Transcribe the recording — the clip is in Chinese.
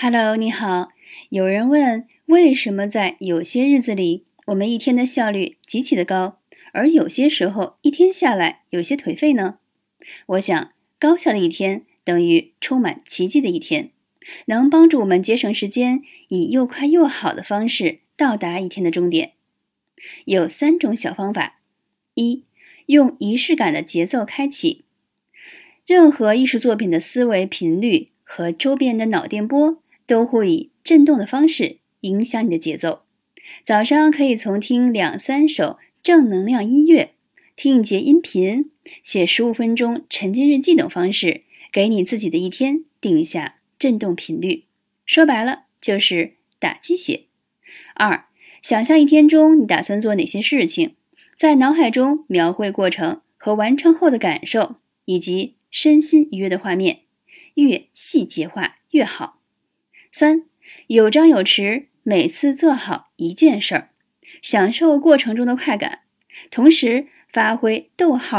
Hello，你好。有人问，为什么在有些日子里，我们一天的效率极其的高，而有些时候一天下来有些颓废呢？我想，高效的一天等于充满奇迹的一天，能帮助我们节省时间，以又快又好的方式到达一天的终点。有三种小方法：一、用仪式感的节奏开启。任何艺术作品的思维频率和周边的脑电波。都会以震动的方式影响你的节奏。早上可以从听两三首正能量音乐、听一节音频、写十五分钟沉浸日记等方式，给你自己的一天定下震动频率。说白了就是打鸡血。二，想象一天中你打算做哪些事情，在脑海中描绘过程和完成后的感受，以及身心愉悦的画面，越细节化越好。三有张有弛，每次做好一件事儿，享受过程中的快感，同时发挥逗号。